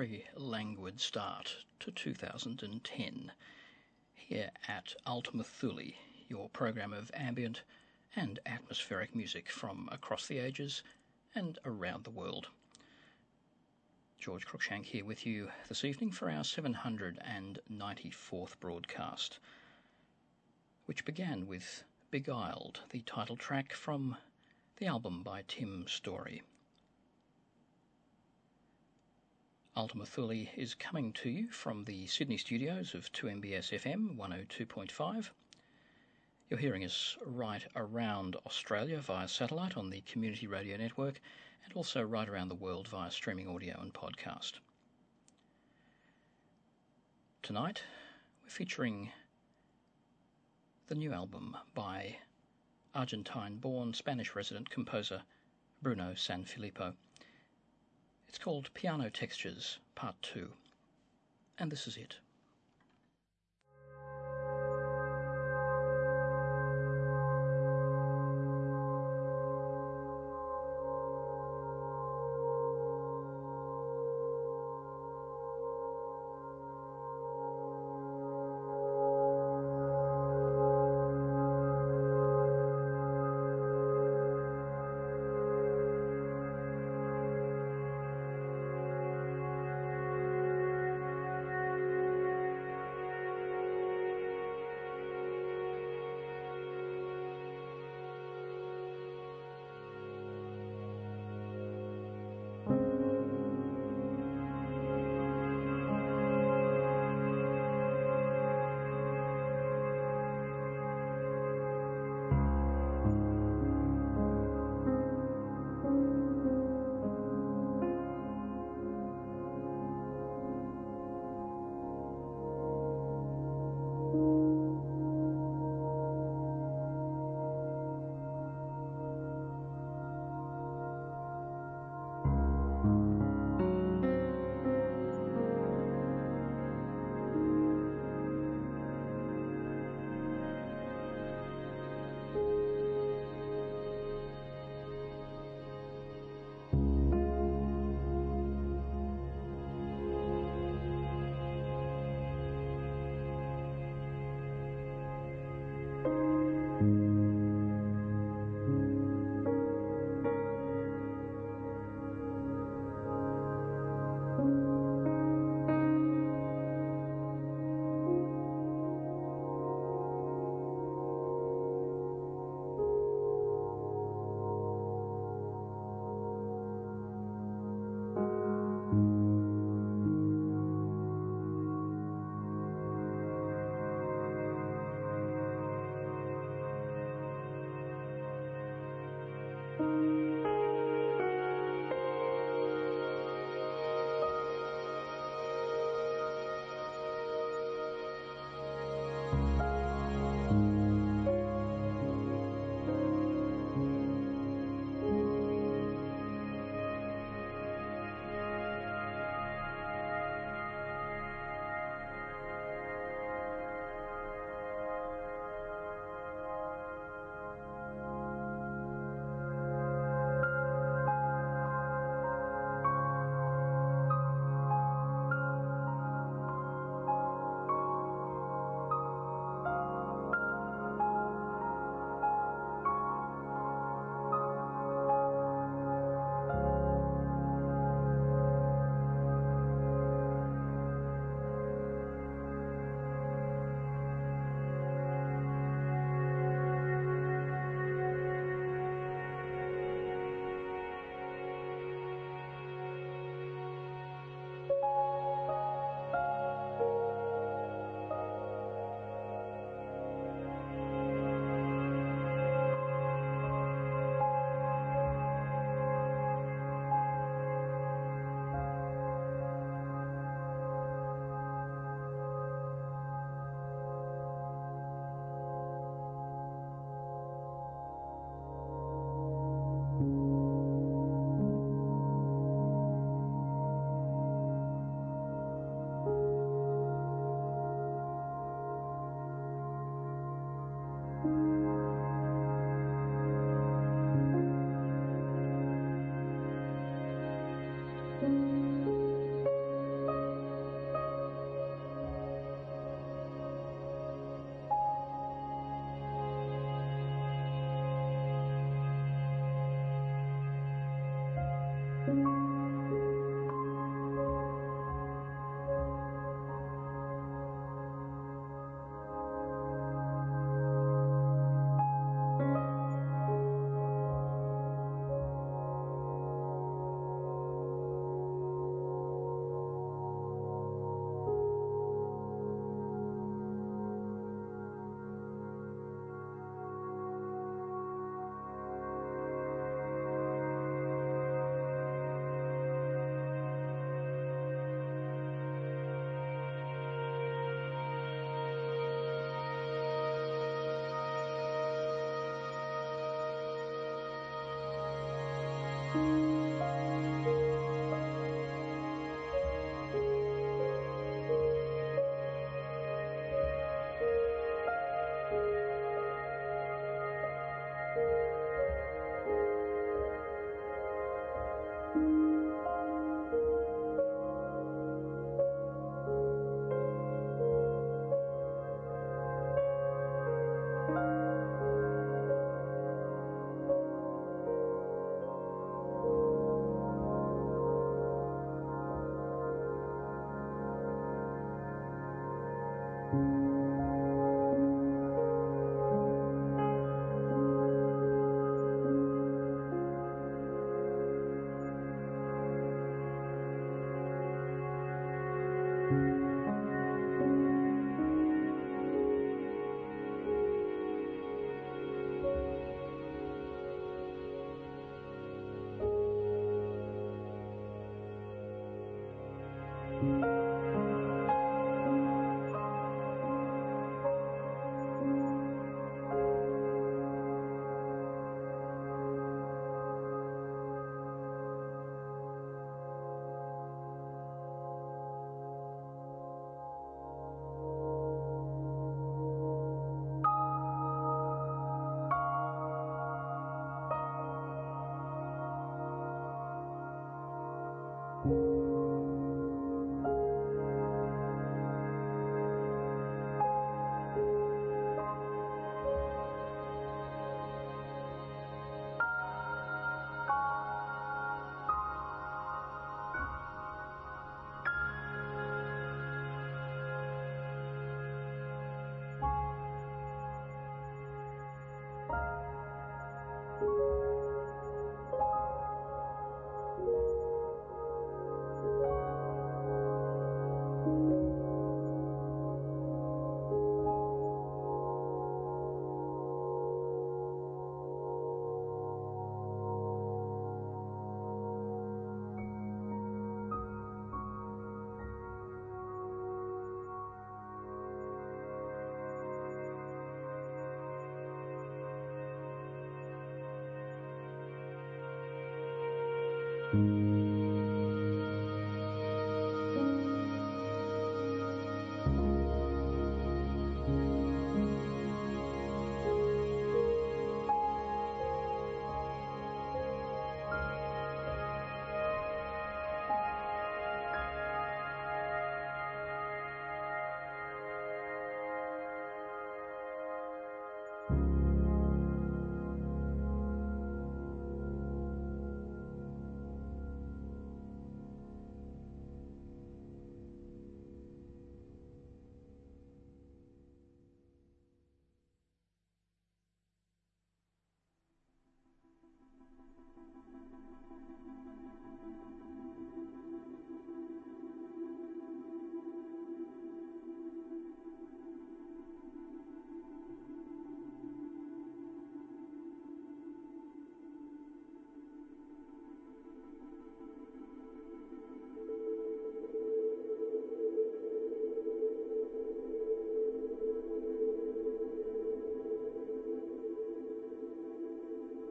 very languid start to 2010 here at Ultima Thule, your program of ambient and atmospheric music from across the ages and around the world. George Cruikshank here with you this evening for our 794th broadcast, which began with Beguiled, the title track from the album by Tim Story. Ultima Thule is coming to you from the Sydney studios of 2MBS FM 102.5. You're hearing us right around Australia via satellite on the Community Radio Network and also right around the world via streaming audio and podcast. Tonight, we're featuring the new album by Argentine born Spanish resident composer Bruno Sanfilippo. It's called Piano Textures Part 2, and this is it.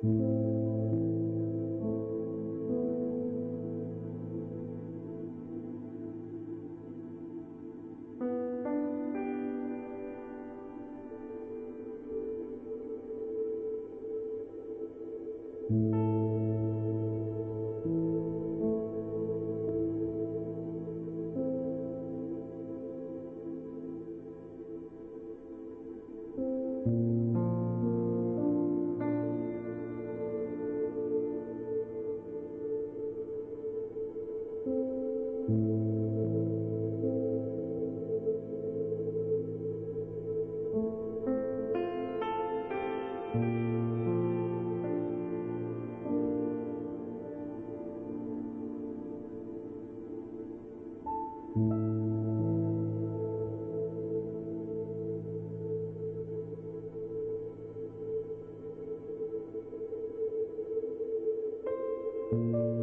thank you Thank you.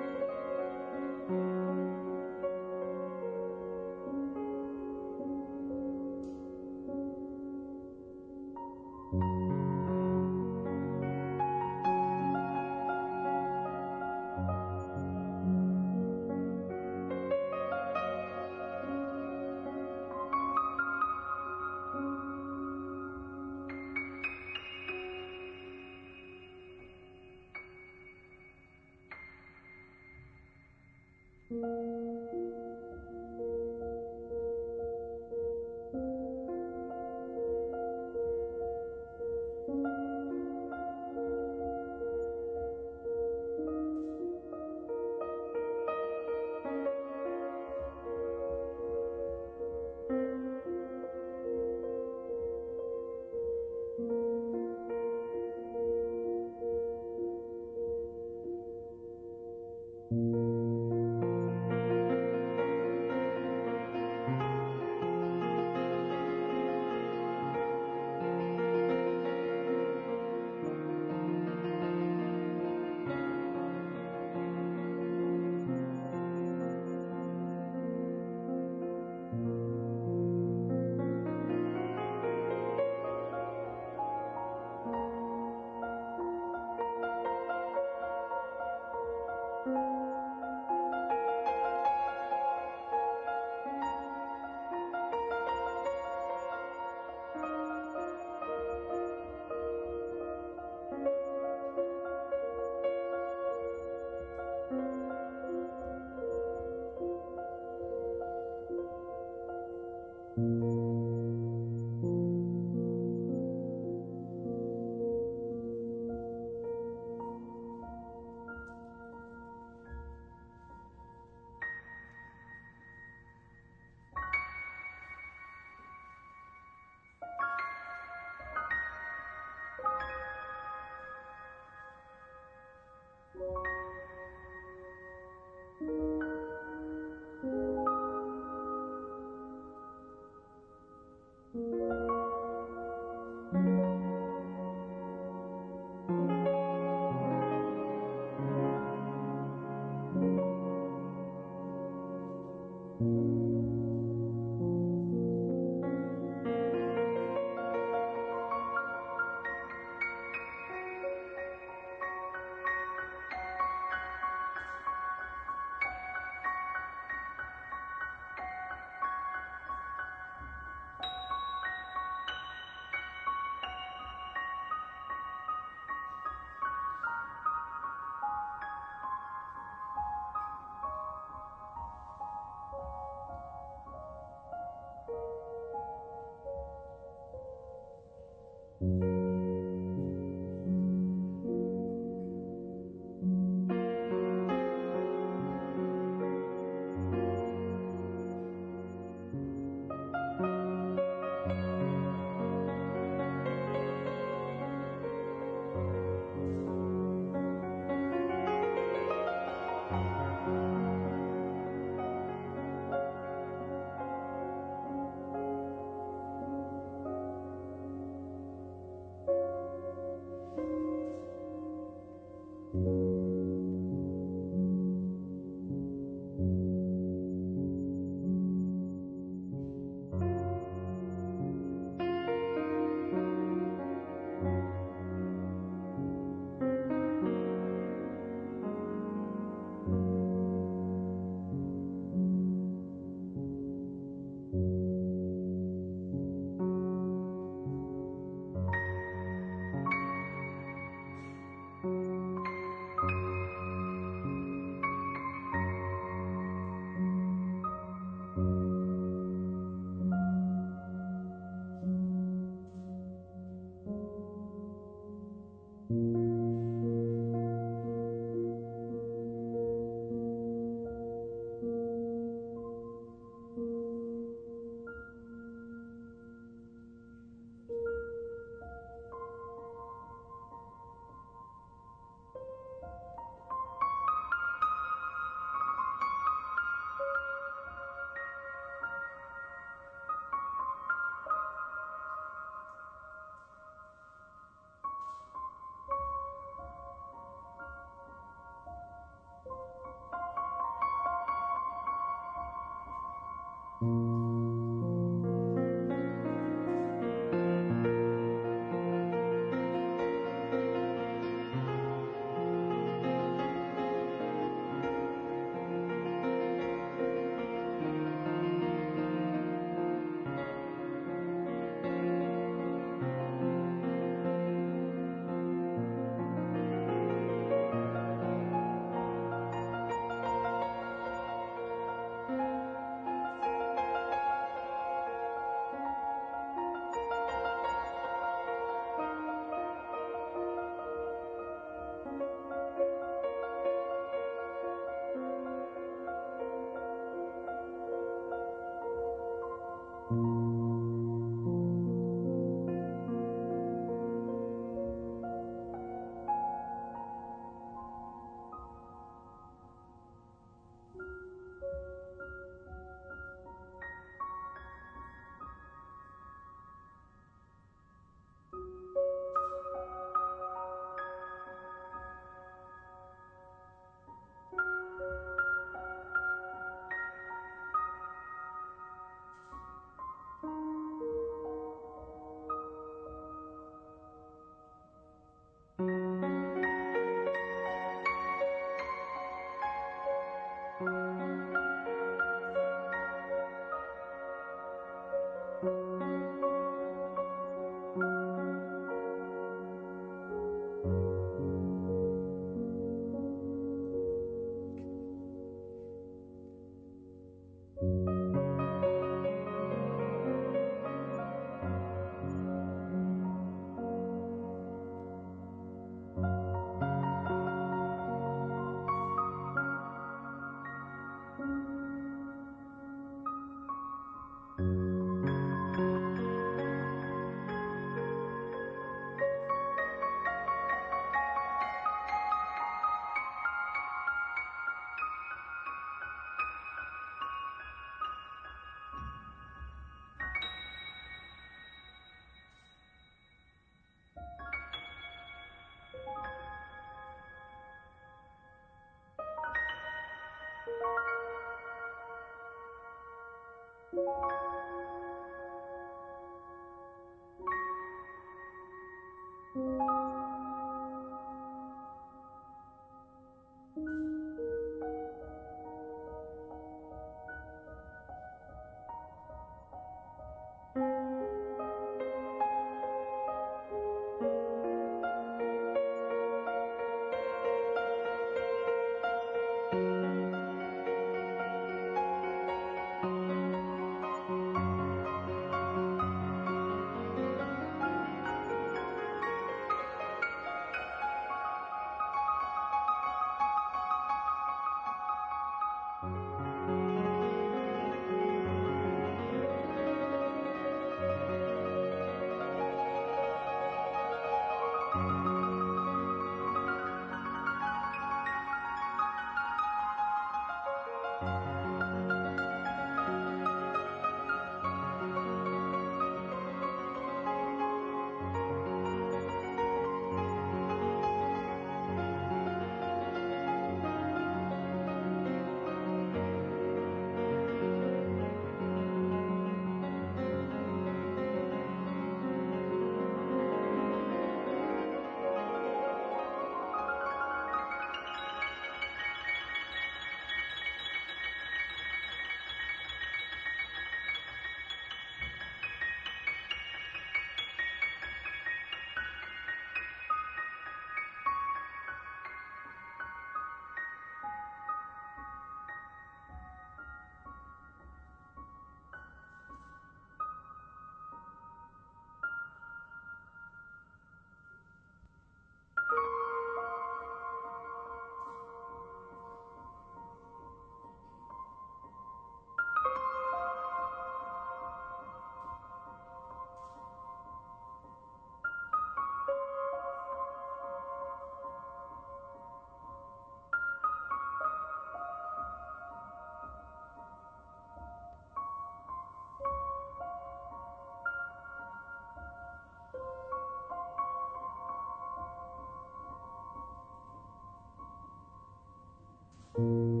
嗯。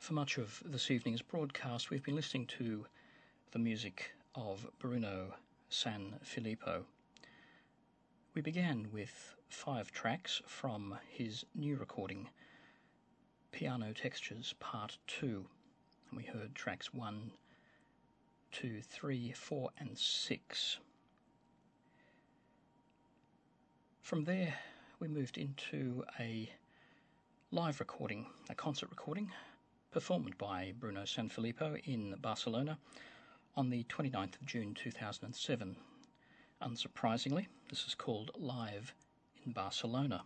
For much of this evening's broadcast, we've been listening to the music of Bruno Sanfilippo. We began with five tracks from his new recording, Piano Textures Part 2, and we heard tracks 1, 2, 3, 4, and 6. From there, we moved into a live recording, a concert recording, performed by Bruno Sanfilippo in Barcelona on the 29th of June 2007. Unsurprisingly, this is called Live in Barcelona.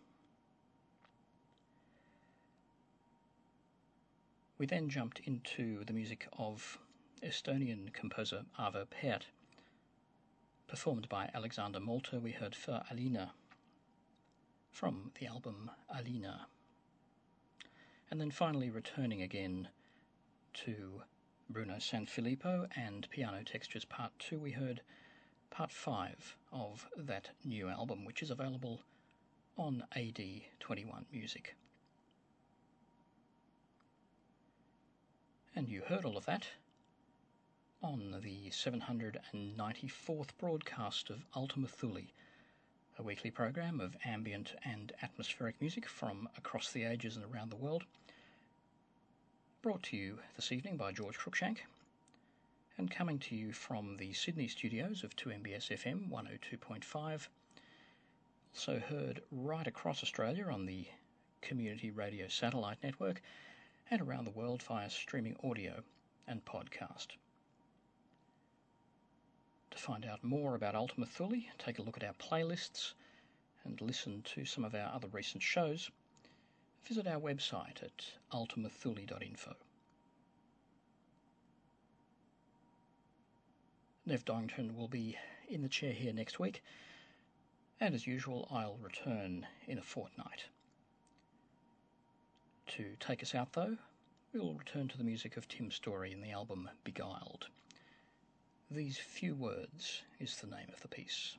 We then jumped into the music of Estonian composer Arvo Pärt. Performed by Alexander Malter, we heard For Alina from the album Alina. And then finally returning again to Bruno Sanfilippo and Piano Textures Part 2, we heard Part 5 of that new album, which is available on AD21 Music. And you heard all of that on the 794th broadcast of Ultima Thule a weekly program of ambient and atmospheric music from across the ages and around the world. Brought to you this evening by George Cruikshank and coming to you from the Sydney studios of 2MBS FM 102.5. Also heard right across Australia on the Community Radio Satellite Network and around the world via streaming audio and podcast. To find out more about Ultima Thule, take a look at our playlists, and listen to some of our other recent shows, visit our website at ultimathule.info. Nev Dongton will be in the chair here next week, and as usual, I'll return in a fortnight. To take us out, though, we'll return to the music of Tim Story in the album Beguiled. These Few Words is the name of the piece.